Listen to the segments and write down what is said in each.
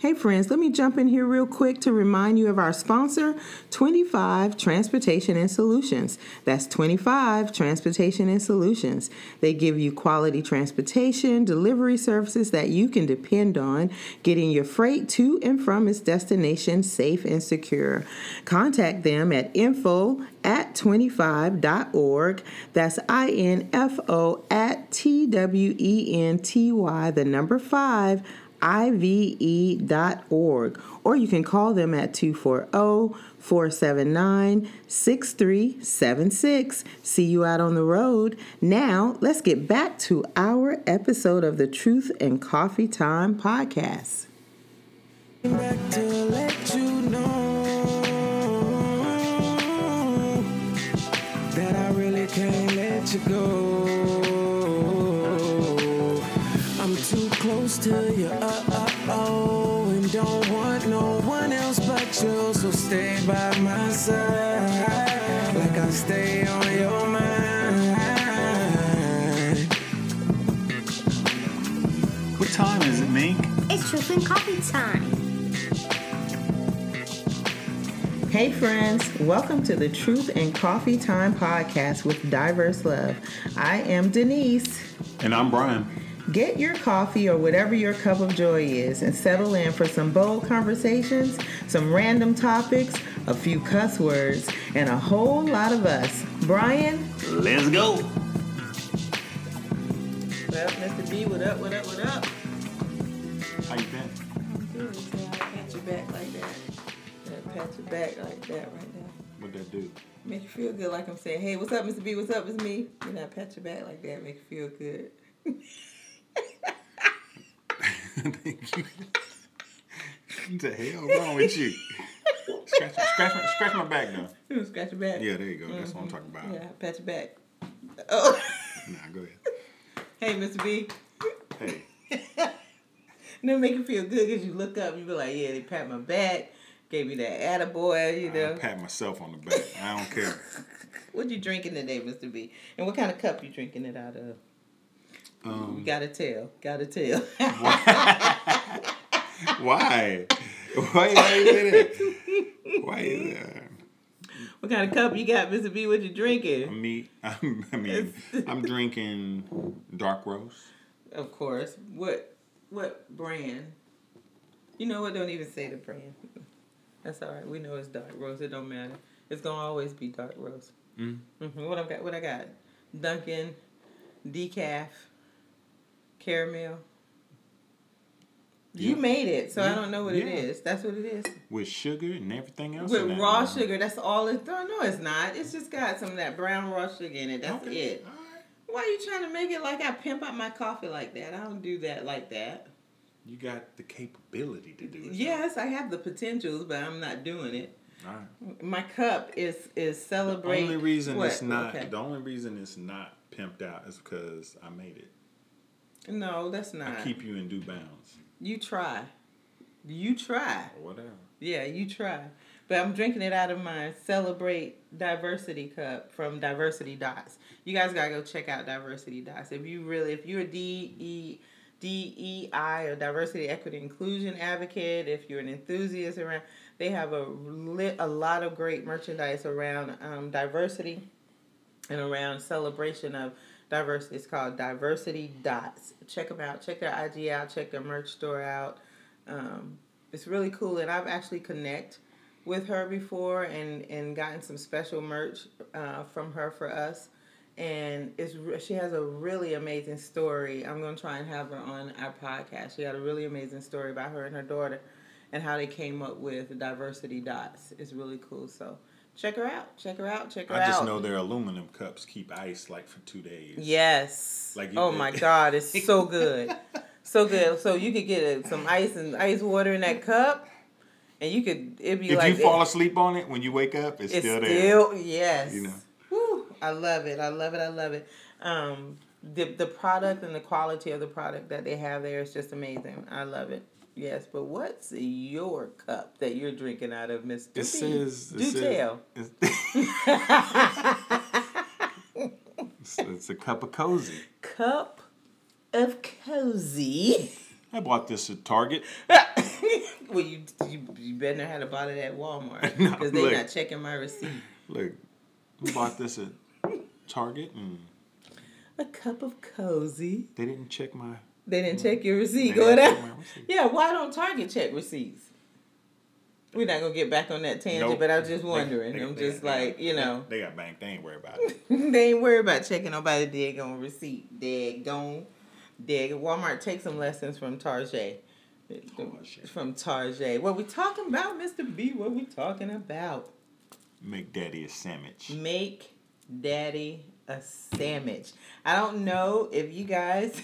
Hey, friends, let me jump in here real quick to remind you of our sponsor, 25 Transportation and Solutions. That's 25 Transportation and Solutions. They give you quality transportation, delivery services that you can depend on, getting your freight to and from its destination safe and secure. Contact them at info at 25.org. That's I N F O at T W E N T Y, the number five ive.org or you can call them at 240-479-6376. See you out on the road. Now, let's get back to our episode of the Truth and Coffee Time podcast. That I really can't let you go. Close to you. uh-oh, and don't want no one else but you, so stay by my side. Like I stay on your mind. What time is it, Mink? It's truth and coffee time. Hey, friends, welcome to the Truth and Coffee Time podcast with Diverse Luv. I am Denise. And I'm Brian. Get your coffee or whatever your cup of joy is and settle in for some bold conversations, some random topics, a few cuss words, and a whole lot of us. Brian? Let's go. Well, Mr. B, what up, what up, what up? How you been? I'm good. I pat your back like that. I pat your back like that right now. What'd that do? Make you feel good like I'm saying, hey, what's up, Mr. B, what's up, it's me. And I pat your back like that, make you feel good. Thank you. what the hell wrong with you? Scratch, scratch, my, scratch my back now. You scratch your back. Yeah, there you go. That's mm-hmm. what I'm talking about. Yeah, pat your back. Oh. nah, go ahead. Hey, Mr. B. Hey. It'll make you feel good because you look up and you be like, yeah, they pat my back, gave me that attaboy, you know. I pat myself on the back. I don't care. what you drinking today, Mr. B? And what kind of cup you drinking it out of? Um, you gotta tell. Gotta tell. Why? Why? Why you say that? Why is that? What kind of cup you got, Mr. B? What you drinking? Me, I'm, I mean, I'm drinking dark roast. Of course. What what brand? You know what? Don't even say the brand. That's all right. We know it's dark roast. It don't matter. It's gonna always be dark roast. Mm. Mm-hmm. What I got? What I got? Dunkin' decaf caramel. You made it, so yeah. I don't know what yeah. it is. That's what it is. With sugar and everything else. With raw sugar, that's all it. No, no, it's not. It's just got some of that brown raw sugar in it. That's okay. it. Why are you trying to make it like I pimp out my coffee like that? I don't do that like that. You got the capability to do it. Yes, I have the potentials, but I'm not doing it. My cup is is celebrate. The only reason what? it's not okay. the only reason it's not pimped out is because I made it. No, that's not. I keep you in due bounds. You try. You try. Or whatever. Yeah, you try. But I'm drinking it out of my Celebrate Diversity cup from Diversity Dots. You guys gotta go check out Diversity Dots. If you really, if you're a D E D E I or diversity, equity, inclusion advocate, if you're an enthusiast around, they have a lit, a lot of great merchandise around um, diversity and around celebration of diversity. It's called Diversity Dots. Check them out. Check their IG out. Check their merch store out. Um, it's really cool, and I've actually connect with her before and and gotten some special merch uh, from her for us. And it's she has a really amazing story. I'm gonna try and have her on our podcast. She had a really amazing story about her and her daughter, and how they came up with Diversity Dots. It's really cool. So Check her out. Check her out. Check her out. I just know their aluminum cups keep ice like for two days. Yes. Like oh my god, it's so good, so good. So you could get some ice and ice water in that cup, and you could it'd be if like you fall asleep on it when you wake up, it's, it's still there. Still yes. You know. Woo, I love it. I love it. I love it. Um, the the product and the quality of the product that they have there is just amazing. I love it. Yes, but what's your cup that you're drinking out of, Mister? It says. Do tell. It's, it's, a cup of cozy. Cup of cozy. I bought this at Target. well, you, you you better know how to buy it at Walmart No, because they're not checking my receipt. Look, we bought this at Target and A cup of cozy. they didn't check my. They didn't mm-hmm. check your receipt. Go didn't ahead. check my receipt. Yeah, why don't Target check receipts? We're not gonna get back on that tangent, Nope. but I'm just wondering. they- I'm they- just they- like, you know, They got bank. They ain't worried about it. they ain't worried about checking nobody dead on receipt. Dead gone. Dead. Walmart take some lessons from Target. Target. From Target. What we talking about, Mr. B? What we talking about? Make daddy a sandwich. Make daddy a sandwich. I don't know if you guys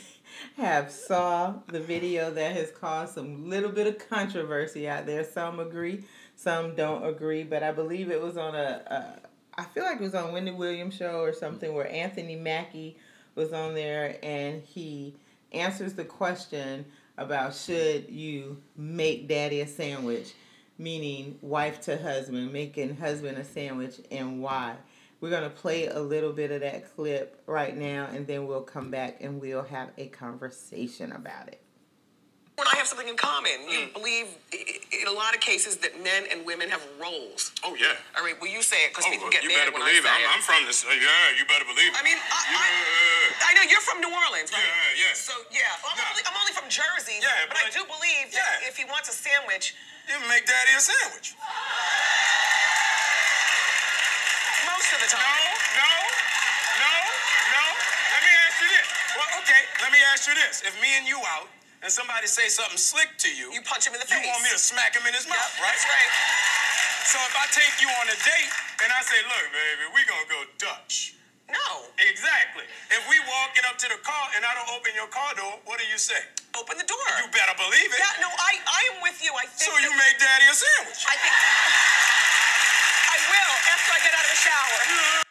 have saw the video that has caused some little bit of controversy out there. Some agree, some don't agree, but I believe it was on a, a I feel like it was on Wendy Williams show or something where Anthony Mackie was on there and he answers the question about should you make daddy a sandwich, meaning wife to husband, making husband a sandwich and why. We're going to play a little bit of that clip right now and then we'll come back and we'll have a conversation about it. and I have something in common. You believe in a lot of cases that men and women have roles. Oh yeah. All right, well, you say it because Oh, people well, get you mad better when believe it. I say I'm, I'm from this. Uh, yeah, you better believe it. I mean, I, yeah, I, I know you're from New Orleans, right? Yeah, yeah. So yeah, I'm, Yeah. only, I'm only from Jersey. Yeah, but, I but- do believe that if he wants a sandwich, you make daddy a sandwich. of the No, time. no, no, no. Let me ask you this. Well, okay. Let me ask you this. If me and you out and somebody say something slick to you, You punch him in the face. you want me to smack him in his Yep, mouth, right? That's right. So if I take you on a date and I say, look, baby, we gonna go Dutch. No, Exactly. If we walking up to the car and I don't open your car door, what do you say? open the door. You better believe it. yeah, no, I, I am with you. I think. So you make daddy a sandwich. I think. I will after I get out of the shower.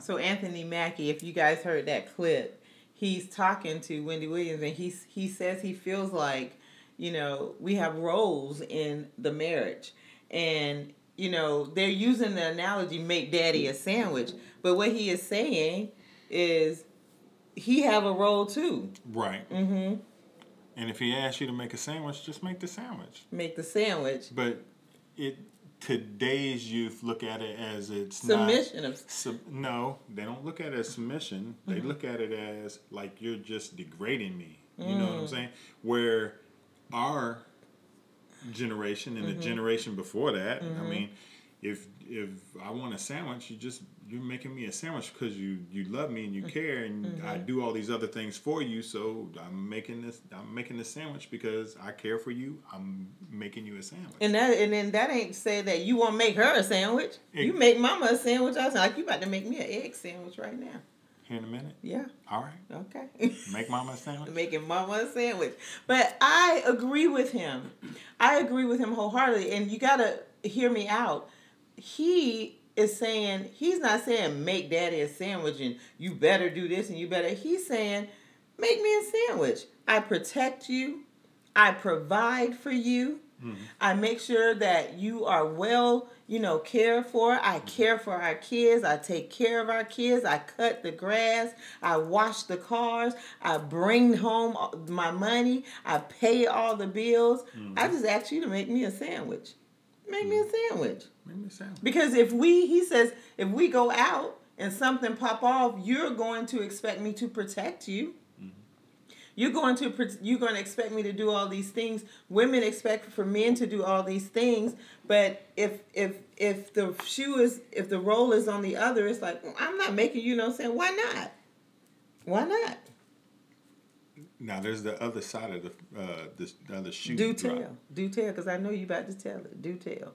So Anthony Mackie, if you guys heard that clip, he's talking to Wendy Williams and he's he says he feels like, you know, we have roles in the marriage. And, you know, they're using the analogy make daddy a sandwich. But what he is saying is he have a role too. Right. Mm-hmm. And if he asks you to make a sandwich, just make the sandwich. Make the sandwich. But it today's youth look at it as it's Submission of sub, no, they don't look at it as submission. They mm-hmm. look at it as like you're just degrading me. You know what I'm mm. saying? Where our generation and the mm-hmm. generation before that, I mm-hmm. mean, if if I want a sandwich, you just you're making me a sandwich because you you love me and you mm-hmm. care and I mm-hmm. do all these other things for you. So I'm making this I'm making this sandwich because I care for you. I'm making you a sandwich. And that and then that ain't say that you want to make her a sandwich. You make mama a sandwich. I was like, you about to make me an egg sandwich right now. Here in a minute. Yeah. All right. Okay. Make mama a sandwich. Making mama a sandwich. But I agree with him. I agree with him wholeheartedly. And you gotta hear me out. He is saying he's not saying make daddy a sandwich and you better do this and you better. He's saying make me a sandwich. I protect you. I provide for you. Mm-hmm. I make sure that you are well, you know, cared for. I mm-hmm. care for our kids. I take care of our kids. I cut the grass. I wash the cars. I bring home my money. I pay all the bills. I mm-hmm. just ask you to make me a sandwich. Make me a sandwich. Make me a sandwich. Because if we, he says, if we go out and something pop off, you're going to expect me to protect you. You're going to you're going to expect me to do all these things. Women expect for men to do all these things, but if if if the shoe is if the role is on the other, it's like "Mm, I'm not making you no sense. Why not? Why not? Now there's the other side of the uh this the other shoe. Do drop. tell, do tell, because I know you about to tell it. Do tell.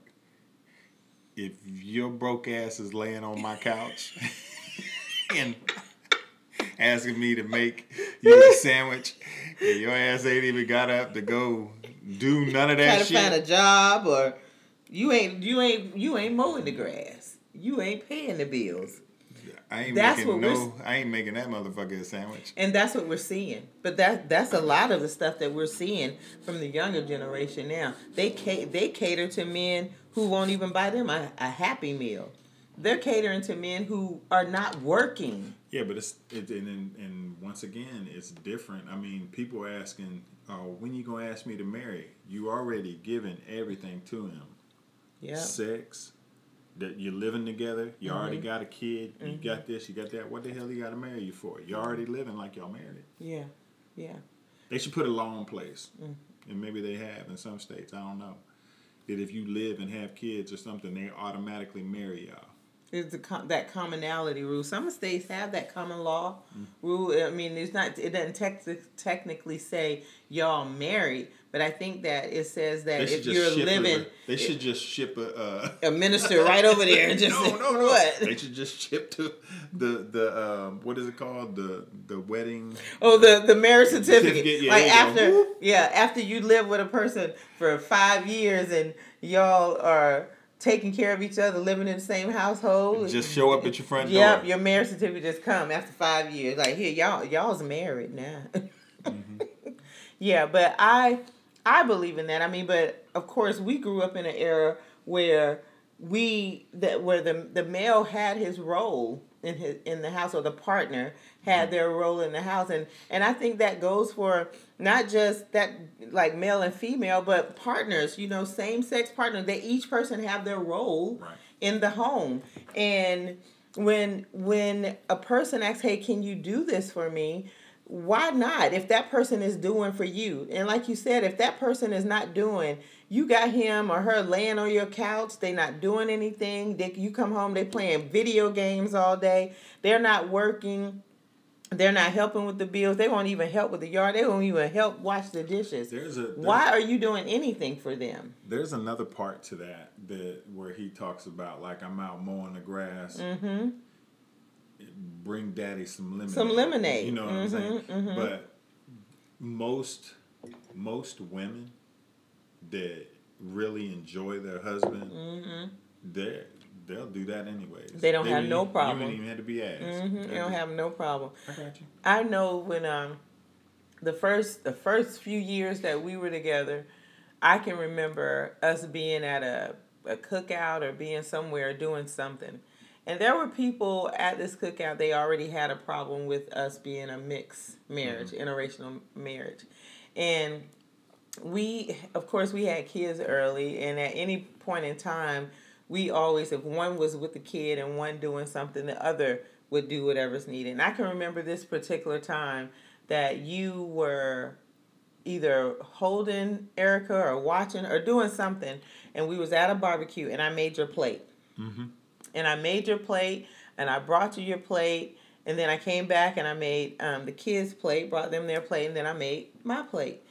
If your broke ass is laying on my couch and asking me to make you a sandwich, and your ass ain't even got up to go do none of that Try to shit. find a job, or you ain't you ain't you ain't mowing the grass. You ain't paying the bills. I ain't That's making what we're no. I ain't making that motherfucker a sandwich. And that's what we're seeing. But that that's a lot of the stuff that we're seeing from the younger generation now. They they cater to men who won't even buy them a, a happy meal. They're catering to men who are not working. Yeah, but it's it, and, and and once again, it's different. I mean, people are asking oh, when you gonna ask me to marry? You already given everything to him. Yeah. Sex, that you're living together. You already Mm-hmm. got a kid. You got this. You got that. What the hell you got to marry you for? You're already living like y'all married. Yeah. Yeah. They should put a law in place, Mm. and maybe they have in some states. I don't know. That if you live and have kids or something, they automatically marry y'all. It's the com- that commonality rule. Some states have that common law Mm. rule. I mean, it's not. It doesn't tec- technically say y'all married, but I think that it says that if you're living, A, they should just ship a. Uh, a minister right over there and just no, no, no. what? They should just ship to the the um, what is it called the the wedding. Oh, the the marriage certificate. Certificate, yeah, like go. after, yeah, after you live with a person for five years and y'all are taking care of each other, living in the same household. Just show up at your front Yep, door. your marriage certificate just come after five years. Like here, y'all y'all's married now. Mm-hmm. yeah, but I I believe in that. I mean, but of course we grew up in an era where we that where the the male had his role in his in the house or the partner had mm-hmm. their role in the house. And and I think that goes for not just that like male and female but partners you know same sex partners they each person have their role Right. in the home. And when when a person asks hey can you do this for me? Why not? If that person is doing for you. And like you said if that person is not doing you got him or her laying on your couch they not doing anything they, you come home they playing video games all day they're not working they're not helping with the bills they won't even help with the yard they won't even help wash the dishes There's a there's, why are you doing anything for them There's another part to that that where he talks about like I'm out mowing the grass. mm-hmm Bring daddy some lemonade. Some lemonade. You know what I'm saying? Mhm, mhm. But most most women that really enjoy their husband, they they'll do that anyways. Mm-hmm. They don't have no problem. You wouldn't even have to be asked. hmm you don't have no problem I got you. I know when um the first the first few years that we were together, I can remember us being at a, a cookout or being somewhere doing something. And there were people at this cookout, they already had a problem with us being a mixed marriage, interracial marriage. And we of course we had kids early and at any point in time we always if one was with the kid and one doing something the other would do whatever's needed. And i can remember this particular time that you were either holding erica or watching or doing something and we was at a barbecue and i made your plate. And i made your plate and i brought you your plate and then i came back and i made um, the kids plate brought them their plate and then i made my plate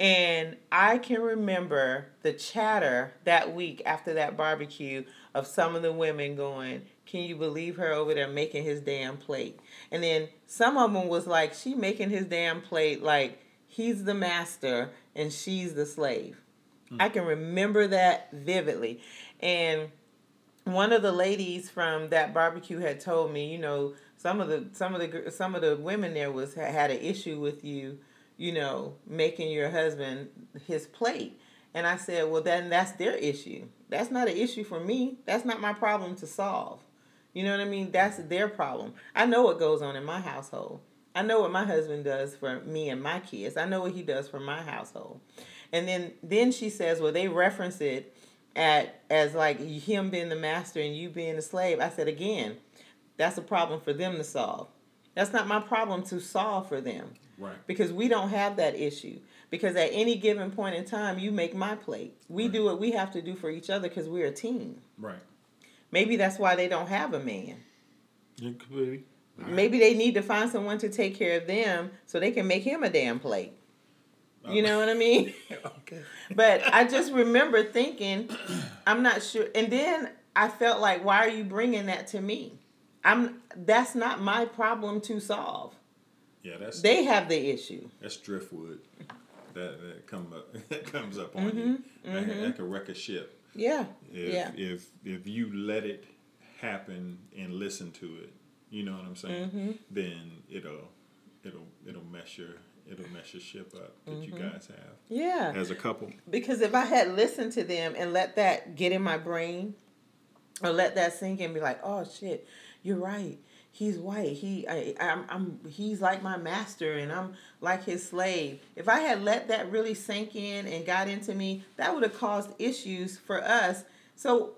and I can remember the chatter that week after that barbecue of some of the women going, Can you believe her over there making his damn plate? And then some of them was like, She making his damn plate like he's the master and she's the slave. Hmm. I can remember that vividly. And one of the ladies from that barbecue had told me, you know, some of the some of the some of the women there was had an issue with you, you know, making your husband his plate. And I said, well, then that's their issue. That's not an issue for me. That's not my problem to solve. You know what I mean? That's their problem. I know what goes on in my household. I know what my husband does for me and my kids. I know what he does for my household. And then then she says, well, they reference it at as like him being the master and you being the slave. I said again, that's a problem for them to solve. That's not my problem to solve for them Right. because we don't have that issue. Because at any given point in time, you make my plate. We do what we have to do for each other because we're a team. Right. Maybe that's why they don't have a man. You could be. Maybe they need to find someone to take care of them so they can make him a damn plate. You oh. know what I mean? okay. But I just remember thinking, I'm not sure. And then I felt like, why are you bringing that to me? I'm. That's not my problem to solve. Yeah, that's They have the issue. that's driftwood. That that come up that comes up on you. That, that can wreck a ship. Yeah. If yeah. if if you let it happen and listen to it, you know what I'm saying? Mm-hmm. Then it'll it'll it'll mess your it'll mess your ship up that you Mm-hmm. guys have yeah. as a couple. Because if I had listened to them and let that get in my brain, or let that sink in, and be like, oh shit, you're right. He's white. He I, I'm, I'm he's like my master and I'm like his slave. If I had let that really sink in and got into me, that would have caused issues for us. So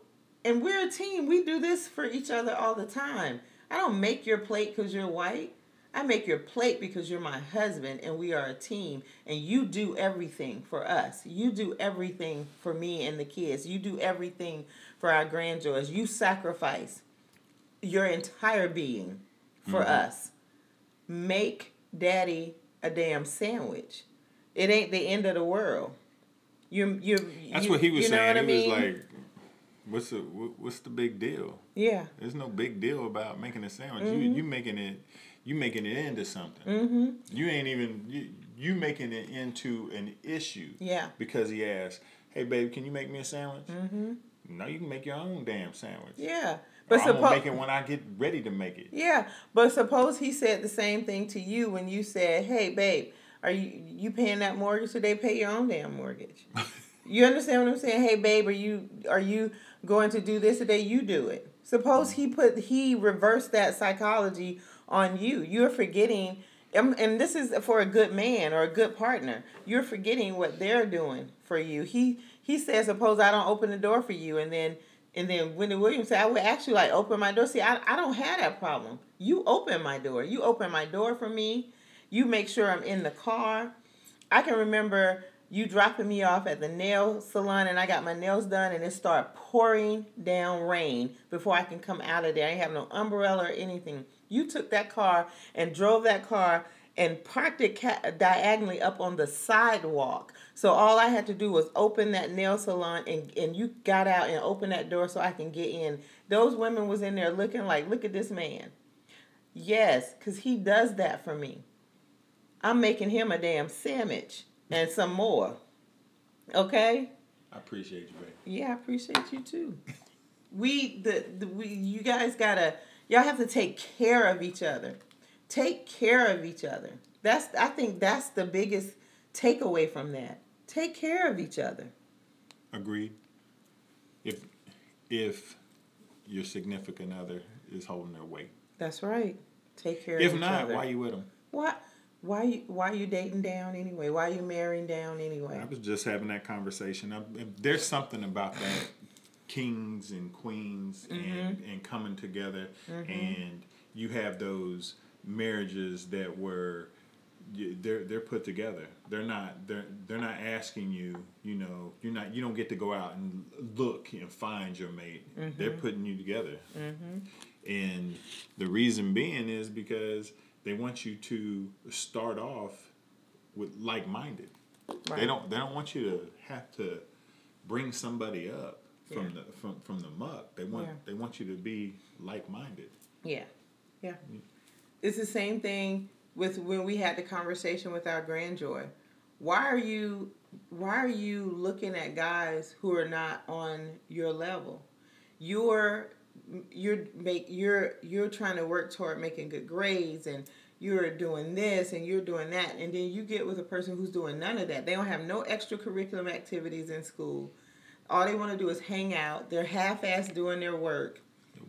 and we're a team. We do this for each other all the time. I don't make your plate because you're white. I make your plate because you're my husband and we are a team and you do everything for us. You do everything for me and the kids. You do everything for our grandjoys. You sacrifice your entire being for us. Make daddy a damn sandwich. It ain't the end of the world. You you That's you- what he was you know saying. what I he mean? was like, "What's the what's the big deal? yeah. There's no big deal about making a sandwich. You Mm-hmm. you making it you making it into something. Mm-hmm. You ain't even you, you making it into an issue. Yeah. Because he asked, "Hey, babe, can you make me a sandwich?" Mm-hmm. No, you can make your own damn sandwich. Yeah. But But I'm gonna suppose make it when I get ready to make it. Yeah, but suppose he said the same thing to you when you said, "Hey, babe, are you you paying that mortgage today? Pay your own damn mortgage." you understand what I'm saying? Hey, babe, are you are you going to do this today? You do it. Suppose he put he reversed that psychology on you. You're forgetting, and and this is for a good man or a good partner. You're forgetting what they're doing for you. He he says, suppose I don't open the door for you, and then and then Wendy Williams said, I would actually like open my door. See, I, I don't have that problem. You open my door. You open my door for me. You make sure I'm in the car. I can remember you dropping me off at the nail salon and I got my nails done and it started pouring down rain before I can come out of there. I didn't have no umbrella or anything. You took that car and drove that car and parked it ca- diagonally up on the sidewalk. So all I had to do was open that nail salon and, and you got out and opened that door so I can get in. Those women was in there looking like, look at this man. Yes, because he does that for me. I'm making him a damn sandwich and some more. Okay? I appreciate you, babe. Yeah, I appreciate you too. We the, the we you guys gotta y'all have to take care of each other. Take care of each other. That's I think that's the biggest takeaway from that. Take care of each other. Agreed. If if your significant other is holding their weight. That's right. Take care If of each not, other. why you with them? why why you why you dating down anyway? Why you marrying down anyway? I was just having that conversation. I, there's something about that kings and queens Mm-hmm. and, and coming together, and you have those marriages that were they're they're put together. They're not they're they're not asking you. You know, you're not you don't get to go out and look and find your mate. Mm-hmm. They're putting you together, mm-hmm. and the reason being is because they want you to start off with like minded. They don't they don't want you to have to bring somebody up from the from, from the muck. They want Yeah. they want you to be like minded. Yeah, yeah. Mm. It's the same thing with when we had the conversation with our grandjoy. Why are you why are you looking at guys who are not on your level? You're you're make you're you're trying to work toward making good grades and you're doing this and you're doing that and then you get with a person who's doing none of that. They don't have no extracurricular activities in school. All they want to do is hang out. They're half-ass doing their work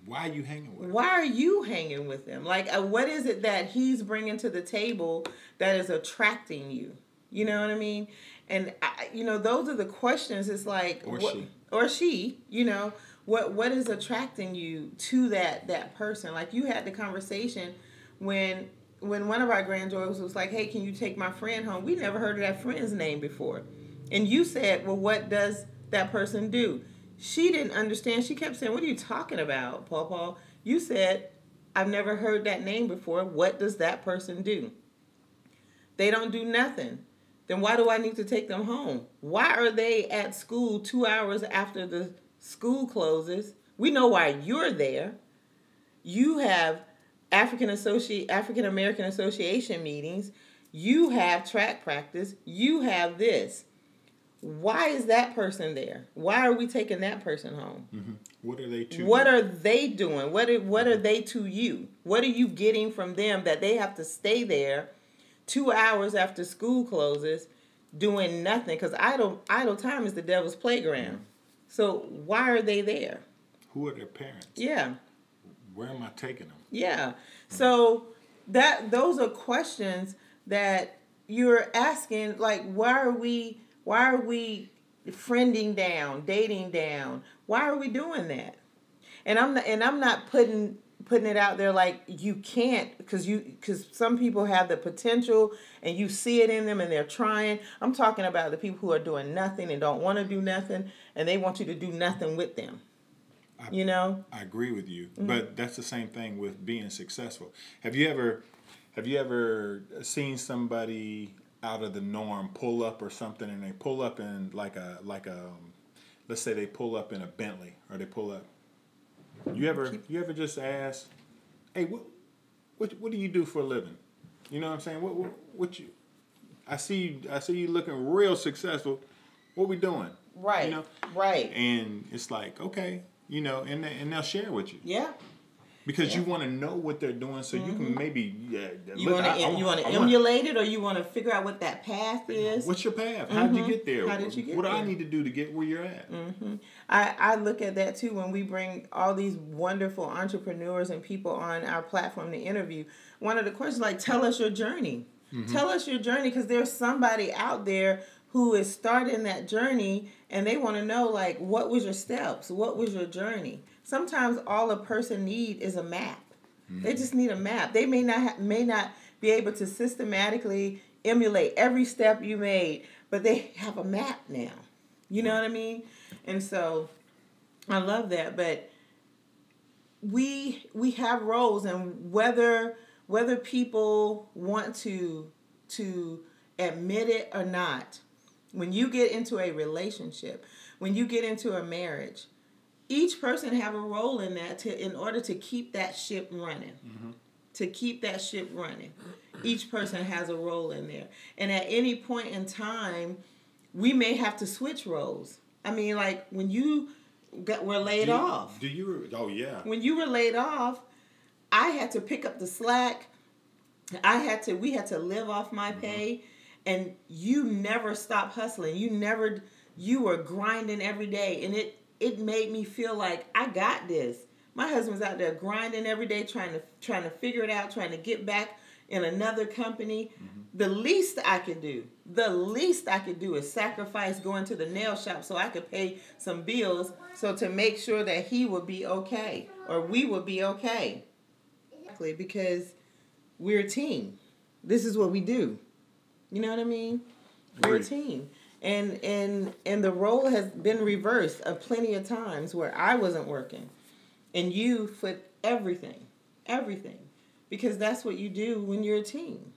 Why are you hanging with? why are you hanging with him? Like, uh, what is it that he's bringing to the table that is attracting you? You know what I mean? And I, you know, those are the questions. It's like, Or what, she. or she. You know, what what is attracting you to that that person? Like, you had the conversation when when one of our granddaughters was like, "Hey, can you take my friend home?" We never heard of that friend's name before, and you said, "Well, what does that person do?" She didn't understand. She kept saying, "What are you talking about, Paul? Paul?" You said, "I've never heard that name before. What does that person do?" They don't do nothing. Then why do I need to take them home? Why are they at school two hours after the school closes? We know why you're there. You have African Associ African American Association meetings. You have track practice. You have this. Why is that person there? Why are we taking that person home? Mm-hmm. What are they to? What are they doing? What are, what are mm-hmm. they to you? What are you getting from them that they have to stay there two hours after school closes doing nothing? Because idle idle time is the devil's playground. Mm-hmm. So why are they there? Who are their parents? Yeah, where am I taking them? Yeah. So that those are questions that you're asking like why are we why are we friending down, dating down? Why are we doing that? And I'm not and I'm not putting putting it out there like you can't because you because some people have the potential and you see it in them and they're trying i'm talking about the people who are doing nothing and don't want to do nothing and they want you to do nothing with them you know I agree with you, Mm-hmm. but that's the same thing with being successful. Have you ever, have you ever seen somebody out of the norm pull up or something, and they pull up in like a like a, um, let's say they pull up in a Bentley or they pull up. You ever you ever just ask, hey, what what what do you do for a living? You know what I'm saying? What what, what you? I see you, I see you looking real successful. What we doing? right You know, right and it's like okay, you know, and they, and they'll share with you yeah because you want to know what they're doing, so you can maybe yeah. Mm-hmm. you want to you want to emulate it or you want to figure out what that path is What's your path? How did you get there? Mm-hmm. How did you get what do I? Mm-hmm. need to do to get where you're at? I, I look at that too when we bring all these wonderful entrepreneurs and people on our platform to interview. One of the questions like, tell us your journey. Tell us your journey because there's somebody out there who is starting that journey and they want to know like what was your steps what was your journey sometimes all a person need is a map. They just need a map. They may not ha- may not be able to systematically emulate every step you made but they have a map now. You know what i mean? And so i love that but we we have roles and whether whether people want to to admit it or not when you get into a relationship when you get into a marriage each person have a role in that to in order to keep that ship running mm-hmm. to keep that ship running each person has a role in there and at any point in time we may have to switch roles i mean like when you got were laid do you, off Do you? Oh yeah. when you were laid off, I had to pick up the slack. I had to we had to live off my mm-hmm. pay and you never stopped hustling. You never you were grinding every day and it it made me feel like I got this. My husband's out there grinding every day trying to trying to figure it out, trying to get back in another company. Mm-hmm. The least I could do, the least I could do is sacrifice going to the nail shop so I could pay some bills so to make sure that he would be okay or we would be okay. Exactly, because we're a team. This is what we do. You know what I mean? We're a team. And and and the role has been reversed of plenty of times where I wasn't working and you put everything. Everything. Because that's what you do when you're a team.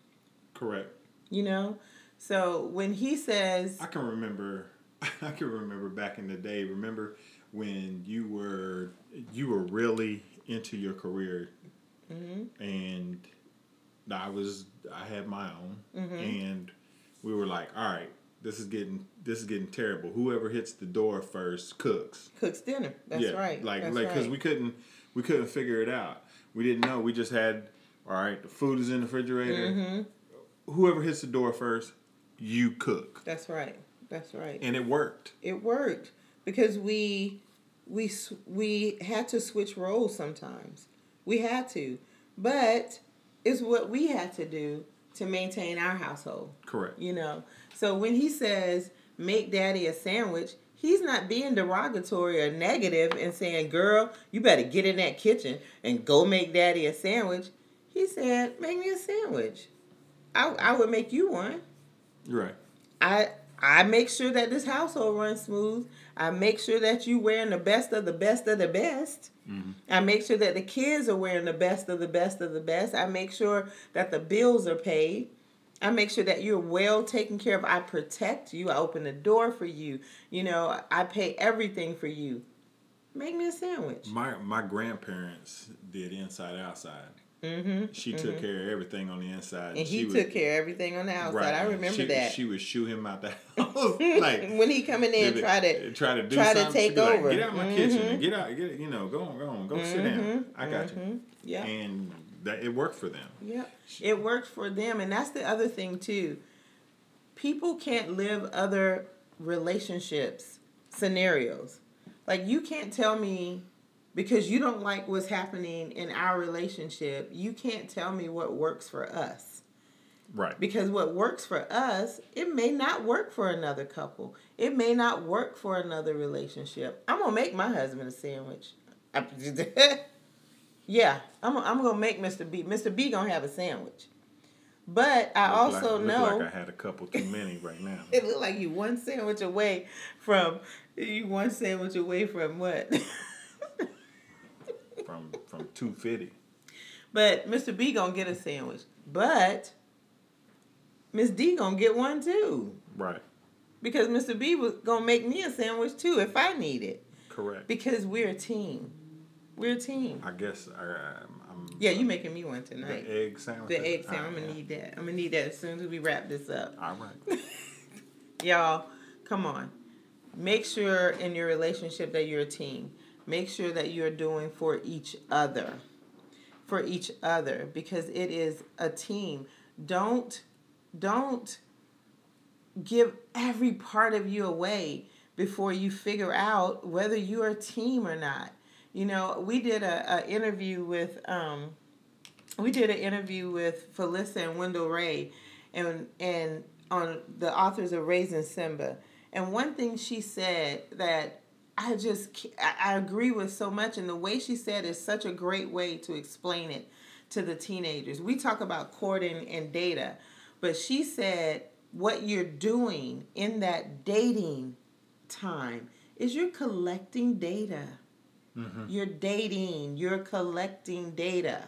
Correct. You know? So when he says I can remember. I can remember back in the day. Remember when you were you were really into your career, Mm-hmm. and I was I had my own, Mm-hmm. and we were like, all right, this is getting this is getting terrible. Whoever hits the door first cooks. cooks dinner. That's yeah, right. Like That's like because right. we couldn't we couldn't figure it out. We didn't know. We just had all right. The food is in the refrigerator. Mm-hmm. Whoever hits the door first, you cook, That's right. That's right. and it worked. it worked because we we we had to switch roles sometimes. We had to, but it's what we had to do to maintain our household. Correct. You know. So when he says make daddy a sandwich, he's not being derogatory or negative and saying, "Girl, you better get in that kitchen and go make daddy a sandwich." He said, "Make me a sandwich. I I would make you one." Right. I I make sure that this household runs smooth. I make sure that you're wearing the best of the best of the best. Mm-hmm. I make sure that the kids are wearing the best of the best of the best. I make sure that the bills are paid. I make sure that you're well taken care of. I protect you. I open the door for you. You know, I pay everything for you. Make me a sandwich. My my grandparents did inside outside. Mm-hmm. She took care of everything on the inside. And she he would- took care of everything on the outside. I remember she, that. She would shoo him out the house. like when he coming in, try to try to do try to take she'd like, over. get out of my kitchen and get out. Get you know, go on, go on, go sit down. I got you. Mm-hmm. Yeah. And that it worked for them. Yep. It worked for them. And that's the other thing, too. People can't live other relationships, scenarios. Like, you can't tell me because you don't like what's happening in our relationship, you can't tell me what works for us. Right. Because what works for us, it may not work for another couple. It may not work for another relationship. I'm gonna make my husband a sandwich. yeah, I'm, I'm gonna make Mr. B. Mr. B gonna have a sandwich. But I Look also like, know like I had a couple too many right now. it looked like you one sandwich away from you one sandwich away from what? from from two fifty. but Mr. B gonna get a sandwich. But Miss D gonna get one too. Right. Because Mr. B was gonna make me a sandwich too if I need it. Correct. Because we're a team. We're a team. I guess I, I'm. I'm Yeah, you making me one tonight. the egg sandwich. The egg sandwich. I'm gonna need that. I'm gonna need that as soon as we wrap this up. All right. Y'all, come on. Make sure in your relationship that you're a team. Make sure that you're doing for each other. For each other because it is a team. Don't don't give every part of you away before you figure out whether you're a team or not. You know, we did a, a interview with um we did an interview with Felissa and Wendell Ray and and on the authors of Raising Simba. And one thing she said that I just I agree with so much, and the way she said is such a great way to explain it to the teenagers. We talk about courting and data, but she said what you're doing in that dating time is you're collecting data. You're dating, you're collecting data.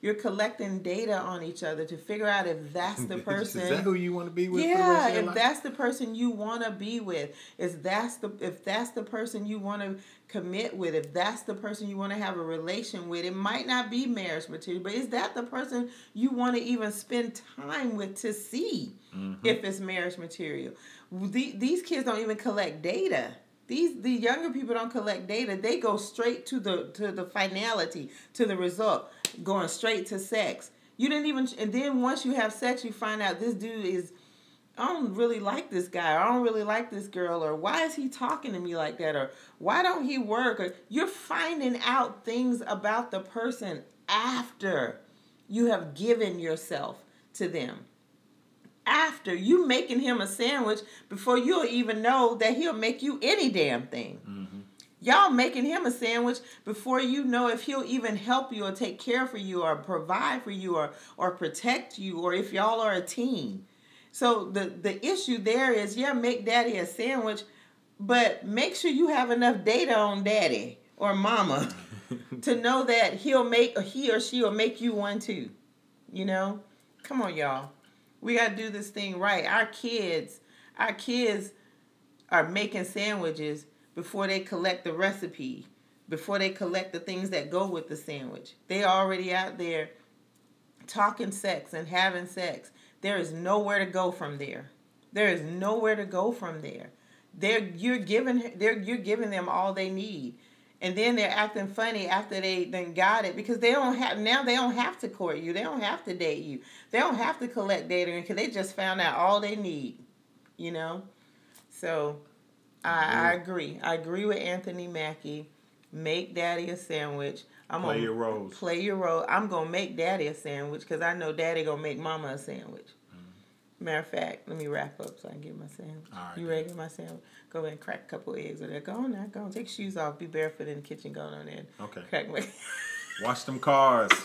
You're collecting data on each other to figure out if that's the person. Is that who you want to be with? for the Yeah, rest of your if life? that's the person you want to be with, if that's the if that's the person you want to commit with, if that's the person you want to have a relation with, it might not be marriage material, but is that the person you want to even spend time with to see Mm-hmm. if it's marriage material? The, these kids don't even collect data. These the younger people don't collect data. They go straight to the to the finality, to the result, going straight to sex. You didn't even and then once you have sex, you find out this dude is I don't really like this guy, or I don't really like this girl, or why is he talking to me like that, or why don't he work, or you're finding out things about the person after you have given yourself to them. After you making him a sandwich before you'll even know that he'll make you any damn thing. Mm-hmm. Y'all making him a sandwich before you know if he'll even help you or take care for you or provide for you or or protect you or if y'all are a team. So the the issue there is yeah, make daddy a sandwich, but make sure you have enough data on daddy or mama to know that he'll make or he or she will make you one too. You know? Come on, y'all. We gotta do this thing right. Our kids, our kids are making sandwiches before they collect the recipe, before they collect the things that go with the sandwich. They are already out there talking sex and having sex. There is nowhere to go from there. There is nowhere to go from there. They're you're giving they're you're giving them all they need. And then they're acting funny after they then got it because they don't have now they don't have to court you. They don't have to date you. They don't have to collect data because they just found out all they need. You know? So I, I mm-hmm. agree. I agree with Anthony Mackie. Make daddy a sandwich. I'm Play gonna your roles. Play your role. I'm gonna make daddy a sandwich because I know daddy gonna make mama a sandwich. Matter of fact, let me wrap up so I can get my sandwich. Right, you ready to get my sandwich? Go ahead and crack a couple eggs or that. Go on now. Go on. Take shoes off. Be barefoot in the kitchen. Go on in. Okay. Crack my. Watch them cars.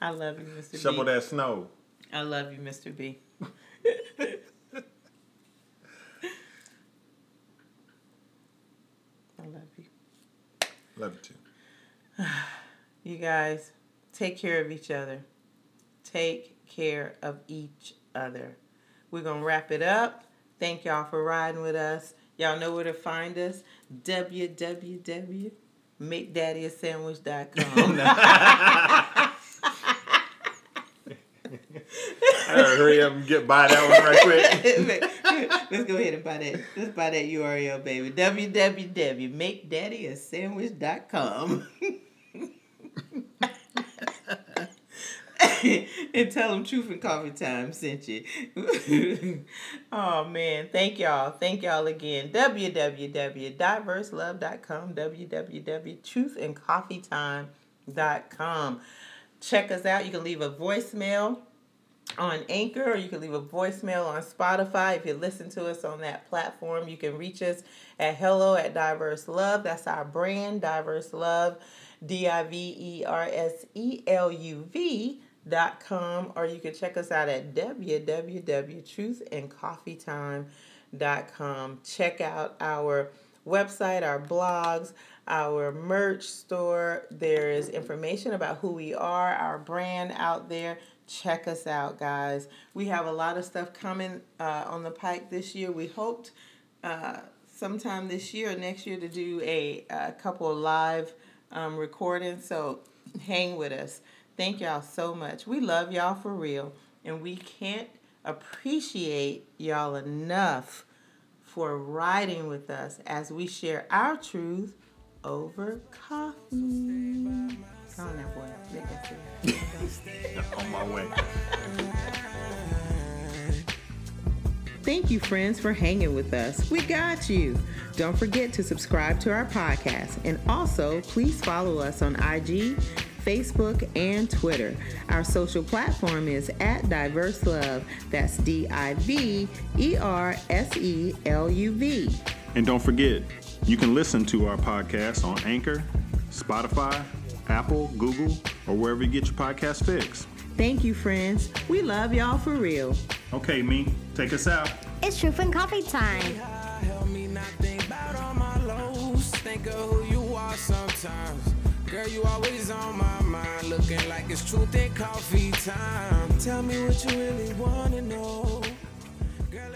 I love you, Mr. B. Shovel B. that snow. I love you, Mr. B. I love you. Love you too. You guys, take care of each other. Take care of each other. We're going to wrap it up. Thank y'all for riding with us. Y'all know where to find us. www.makedaddyaSandwich.com. I gotta hurry up and get by that one right quick. Let's go ahead and buy that. Let's buy that URL, baby. www.makedaddyaSandwich.com. and tell them Truth and Coffee Time sent you. oh man, thank y'all. Thank y'all again. www.diverseluv.com, www.truthandcoffeetime.com. Check us out. You can leave a voicemail on Anchor or you can leave a voicemail on Spotify. If you listen to us on that platform, you can reach us at hello at Diverse Luv. That's our brand, Diverse Luv, D I V E R S E L U V dot com or you can check us out at www.truthandcoffeetime.com. Check out our website, our blogs, our merch store. There is information about who we are, our brand out there. Check us out, guys. We have a lot of stuff coming uh, on the pike this year. We hoped uh, sometime this year or next year to do a, a couple of live um, recordings. So hang with us. Thank y'all so much. We love y'all for real, and we can't appreciate y'all enough for riding with us as we share our truth over coffee. On now, boy. That. On my way. Thank you, friends, for hanging with us. We got you. Don't forget to subscribe to our podcast. And also, please follow us on IG, Facebook, and Twitter. Our social platform is at Diverse Luv. That's D I V E R S E L U V. And don't forget, you can listen to our podcast on Anchor, Spotify, Apple, Google, or wherever you get your podcast fix. Thank you, friends. We love y'all for real. Okay, me, take us out. It's Truth and Coffee Time. Help me not think about all my lows. Think of who you are sometimes. Girl, you always on my mind. Looking like it's truth and coffee time. Tell me what you really wanna know. Girl,